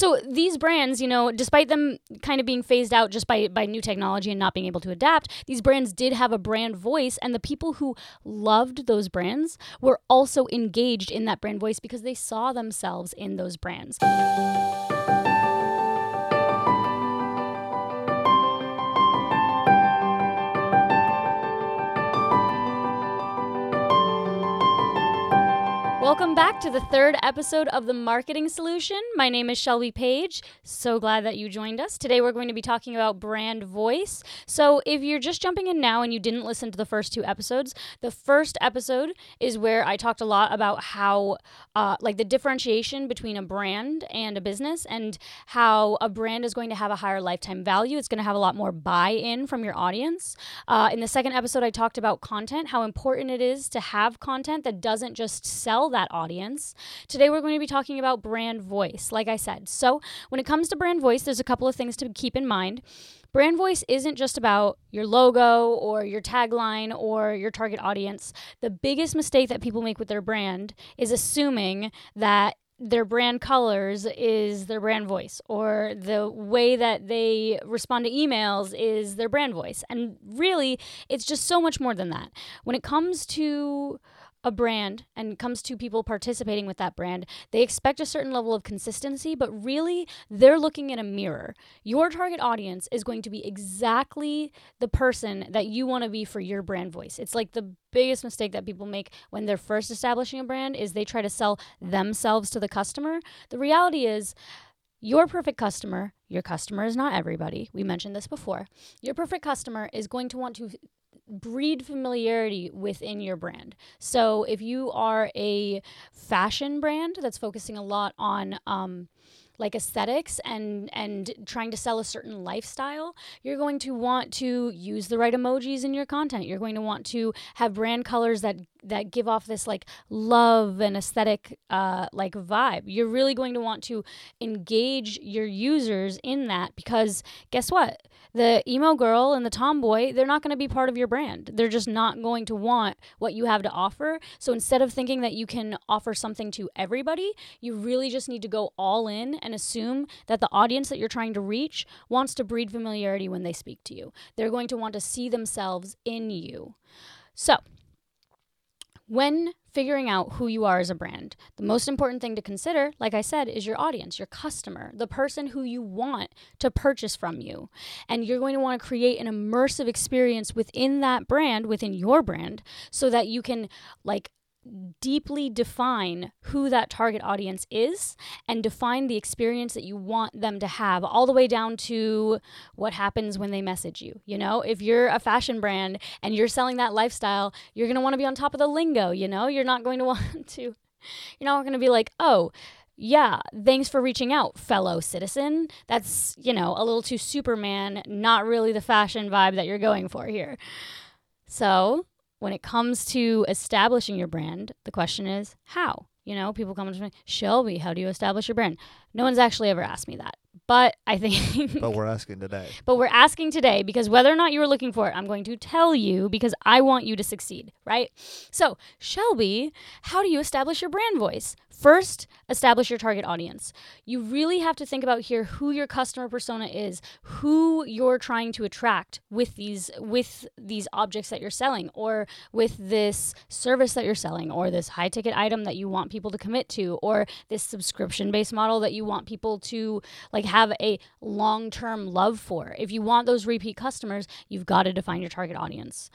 So these brands, you know, despite them kind of being phased out just by by new technology and not being able to adapt, these brands did have a brand voice and the people who loved those brands were also engaged in that brand voice because they saw themselves in those brands. Welcome back to the third episode of The Marketing Solution. My name is Shelby Paige. So glad that you joined us. Today we're going to be talking about brand voice. So, if you're just jumping in now and you didn't listen to the first two episodes, the first episode is where I talked a lot about how, uh, like, the differentiation between a brand and a business and how a brand is going to have a higher lifetime value. It's going to have a lot more buy in from your audience. Uh, in the second episode, I talked about content, how important it is to have content that doesn't just sell that that audience. Today, we're going to be talking about brand voice, like I said. So, when it comes to brand voice, there's a couple of things to keep in mind. Brand voice isn't just about your logo or your tagline or your target audience. The biggest mistake that people make with their brand is assuming that their brand colors is their brand voice or the way that they respond to emails is their brand voice. And really, it's just so much more than that. When it comes to a brand and comes to people participating with that brand, they expect a certain level of consistency, but really they're looking in a mirror. Your target audience is going to be exactly the person that you want to be for your brand voice. It's like the biggest mistake that people make when they're first establishing a brand is they try to sell themselves to the customer. The reality is your perfect customer, your customer is not everybody. We mentioned this before. Your perfect customer is going to want to breed familiarity within your brand. So if you are a fashion brand that's focusing a lot on um, like aesthetics and and trying to sell a certain lifestyle you're going to want to use the right emojis in your content you're going to want to have brand colors that that give off this like love and aesthetic uh, like vibe you're really going to want to engage your users in that because guess what the emo girl and the tomboy, they're not going to be part of your brand. They're just not going to want what you have to offer. So instead of thinking that you can offer something to everybody, you really just need to go all in and assume that the audience that you're trying to reach wants to breed familiarity when they speak to you. They're going to want to see themselves in you. So, when figuring out who you are as a brand, the most important thing to consider, like I said, is your audience, your customer, the person who you want to purchase from you. And you're going to want to create an immersive experience within that brand, within your brand, so that you can like deeply define who that target audience is and define the experience that you want them to have all the way down to what happens when they message you you know if you're a fashion brand and you're selling that lifestyle you're going to want to be on top of the lingo you know you're not going to want to you're not going to be like oh yeah, thanks for reaching out, fellow citizen. That's, you know, a little too Superman, not really the fashion vibe that you're going for here. So, when it comes to establishing your brand, the question is how? You know, people come to me, Shelby, how do you establish your brand? No one's actually ever asked me that. But I think. but we're asking today. But we're asking today because whether or not you were looking for it, I'm going to tell you because I want you to succeed, right? So, Shelby, how do you establish your brand voice? First, establish your target audience. You really have to think about here who your customer persona is, who you're trying to attract with these with these objects that you're selling or with this service that you're selling or this high ticket item that you want people to commit to or this subscription based model that you want people to like have a long-term love for. If you want those repeat customers, you've got to define your target audience.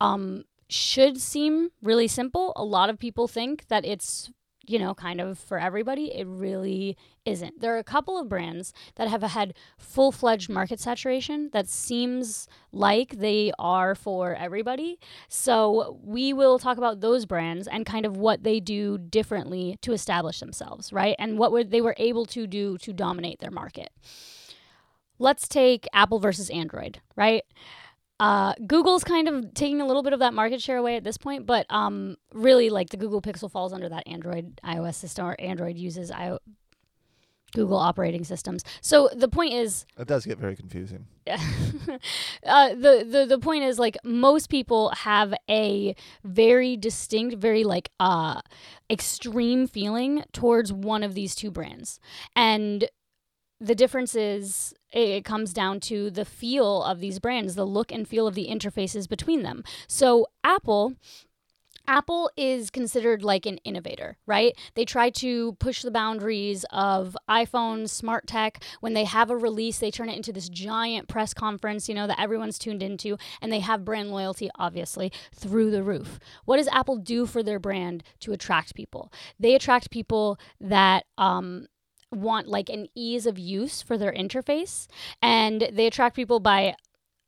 Um should seem really simple. A lot of people think that it's you know, kind of for everybody, it really isn't. There are a couple of brands that have had full fledged market saturation that seems like they are for everybody. So we will talk about those brands and kind of what they do differently to establish themselves, right? And what were, they were able to do to dominate their market. Let's take Apple versus Android, right? Uh, Google's kind of taking a little bit of that market share away at this point, but um, really, like the Google Pixel falls under that Android iOS system, or Android uses I- Google operating systems. So the point is, it does get very confusing. Yeah, uh, the the the point is like most people have a very distinct, very like uh extreme feeling towards one of these two brands, and the difference is it comes down to the feel of these brands, the look and feel of the interfaces between them. So Apple Apple is considered like an innovator, right? They try to push the boundaries of iPhone, smart tech. When they have a release, they turn it into this giant press conference, you know, that everyone's tuned into, and they have brand loyalty, obviously, through the roof. What does Apple do for their brand to attract people? They attract people that, um, want like an ease of use for their interface and they attract people by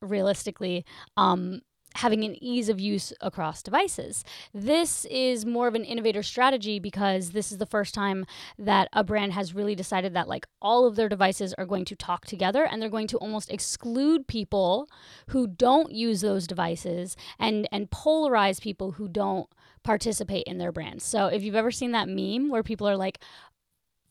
realistically um, having an ease of use across devices. This is more of an innovator strategy because this is the first time that a brand has really decided that like all of their devices are going to talk together and they're going to almost exclude people who don't use those devices and and polarize people who don't participate in their brand. So if you've ever seen that meme where people are like,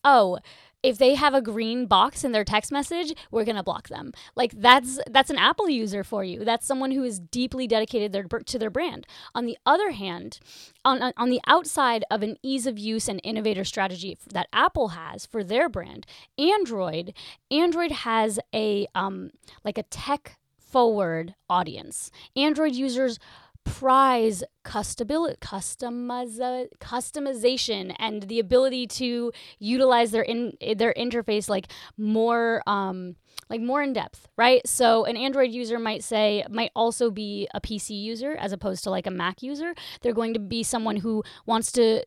"Oh, if they have a green box in their text message, we're going to block them. Like that's that's an Apple user for you. That's someone who is deeply dedicated their, to their brand. On the other hand, on on the outside of an ease of use and innovator strategy that Apple has for their brand, Android, Android has a um like a tech forward audience. Android users prize customiz- customiza- customization and the ability to utilize their in their interface like more um, like more in depth, right? So an Android user might say might also be a PC user as opposed to like a Mac user. They're going to be someone who wants to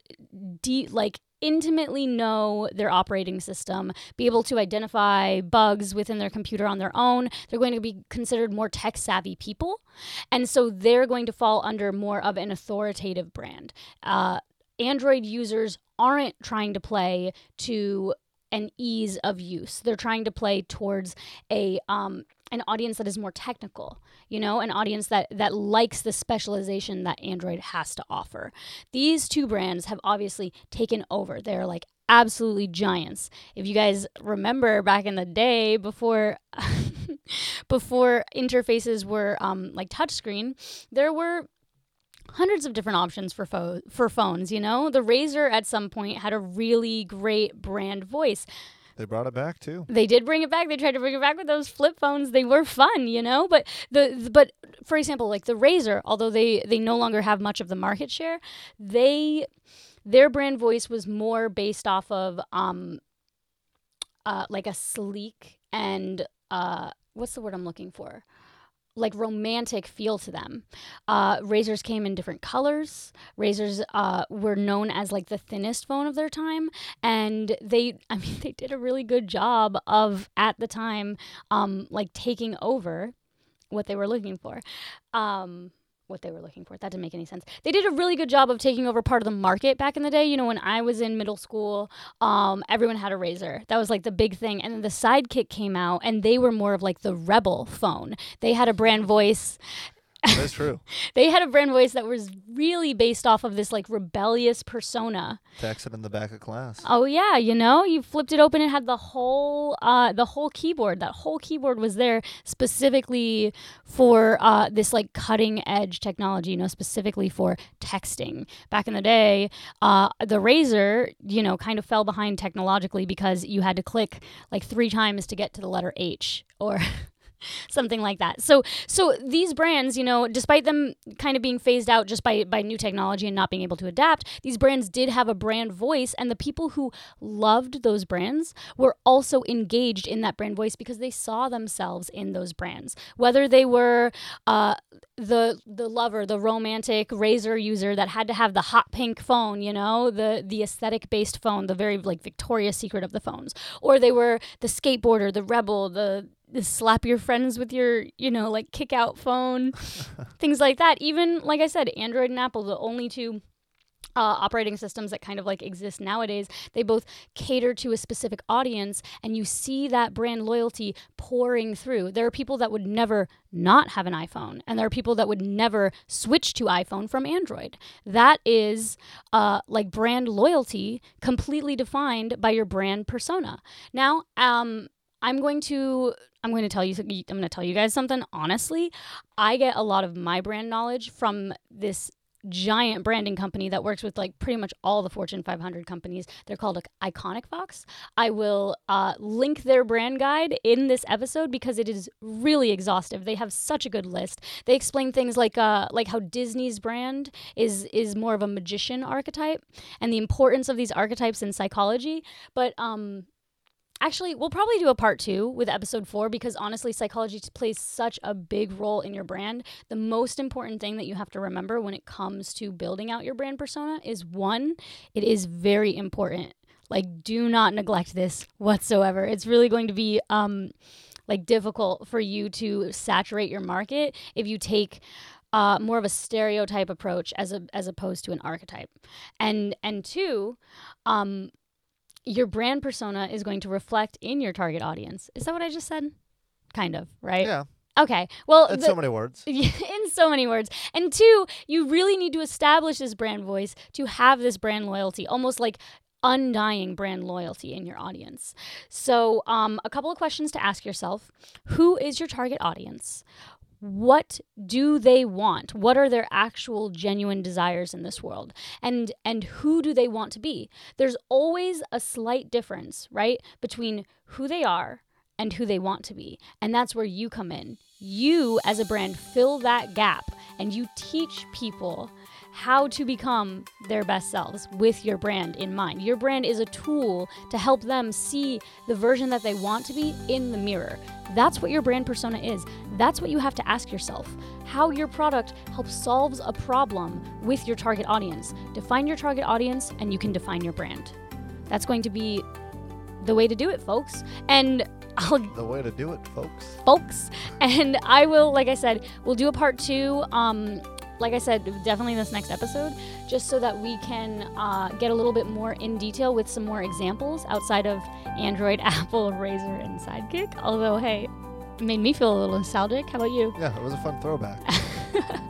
de- like intimately know their operating system, be able to identify bugs within their computer on their own. They're going to be considered more tech savvy people. And so they're going to fall under more of an authoritative brand. Uh, Android users aren't trying to play to an ease of use. They're trying to play towards a um, an audience that is more technical, you know, an audience that that likes the specialization that Android has to offer. These two brands have obviously taken over. They're like absolutely giants. If you guys remember back in the day before before interfaces were um, like touchscreen, there were hundreds of different options for fo- for phones, you know? The Razr at some point had a really great brand voice. They brought it back too. They did bring it back. They tried to bring it back with those flip phones. They were fun, you know. But the, but for example, like the Razr, although they they no longer have much of the market share, they their brand voice was more based off of um uh like a sleek and uh what's the word I'm looking for? Like romantic feel to them. Uh, Razrs came in different colors. Razors uh, were known as like the thinnest phone of their time, and they, I mean, they did a really good job of at the time, um, like taking over what they were looking for. Um, what they were looking for. That didn't make any sense. They did a really good job of taking over part of the market back in the day. You know, when I was in middle school, um, everyone had a razor. That was like the big thing. And then the Sidekick came out, and they were more of like the rebel phone. They had a brand voice. That's true. they had a brand voice that was really based off of this like rebellious persona. Texting in the back of class. Oh yeah, you know, you flipped it open, it had the whole uh, the whole keyboard. That whole keyboard was there specifically for uh, this like cutting edge technology. You know, specifically for texting. Back in the day, uh, the Razor, you know, kind of fell behind technologically because you had to click like three times to get to the letter H or. something like that. So so these brands, you know, despite them kind of being phased out just by by new technology and not being able to adapt, these brands did have a brand voice and the people who loved those brands were also engaged in that brand voice because they saw themselves in those brands. Whether they were uh, the the lover, the romantic razor user that had to have the hot pink phone, you know, the the aesthetic based phone, the very like Victoria's Secret of the phones, or they were the skateboarder, the rebel, the slap your friends with your, you know, like kick out phone, things like that. Even, like I said, Android and Apple, the only two uh, operating systems that kind of like exist nowadays, they both cater to a specific audience, and you see that brand loyalty pouring through. There are people that would never not have an iPhone, and there are people that would never switch to iPhone from Android. That is uh, like brand loyalty completely defined by your brand persona. Now, um, I'm going to I'm going to tell you I'm going to tell you guys something honestly. I get a lot of my brand knowledge from this giant branding company that works with like pretty much all the Fortune 500 companies. They're called Iconic Fox. I will uh, link their brand guide in this episode because it is really exhaustive. They have such a good list. They explain things like uh, like how Disney's brand is is more of a magician archetype and the importance of these archetypes in psychology. But um, Actually, we'll probably do a part two with episode four because honestly, psychology plays such a big role in your brand. The most important thing that you have to remember when it comes to building out your brand persona is one, it is very important. Like, do not neglect this whatsoever. It's really going to be, um, like difficult for you to saturate your market if you take uh, more of a stereotype approach as a as opposed to an archetype. And and two, um, your brand persona is going to reflect in your target audience. Is that what I just said? Kind of, right? Yeah. Okay. Well, In the- so many words. in so many words. And two, you really need to establish this brand voice to have this brand loyalty, almost like undying brand loyalty in your audience. So, um, a couple of questions to ask yourself Who is your target audience? What do they want? What are their actual genuine desires in this world? And and who do they want to be? There's always a slight difference, right, between who they are and who they want to be. And that's where you come in. You, as a brand, fill that gap and you teach people how to become their best selves with your brand in mind. Your brand is a tool to help them see the version that they want to be in the mirror. That's what your brand persona is. That's what you have to ask yourself. How your product helps solves a problem with your target audience. Define your target audience and you can define your brand. That's going to be the way to do it, folks. And I'll The way to do it, folks. folks. And I will, like I said, we'll do a part two. Um, like I said, definitely this next episode, just so that we can uh, get a little bit more in detail with some more examples outside of Android, Apple, Razr, and Sidekick. Although, hey, it made me feel a little nostalgic. How about you? Yeah, it was a fun throwback.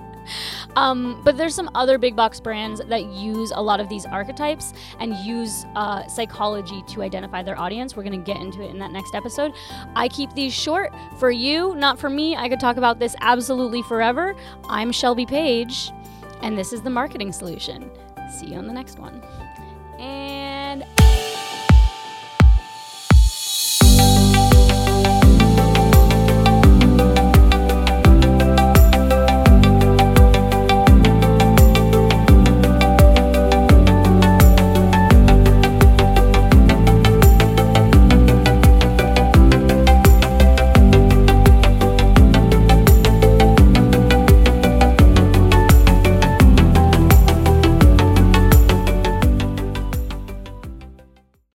Um, but there's some other big box brands that use a lot of these archetypes and use uh, psychology to identify their audience. We're going to get into it in that next episode. I keep these short for you, not for me. I could talk about this absolutely forever. I'm Shelby Paige, and this is the Marketing Solution. See you on the next one. And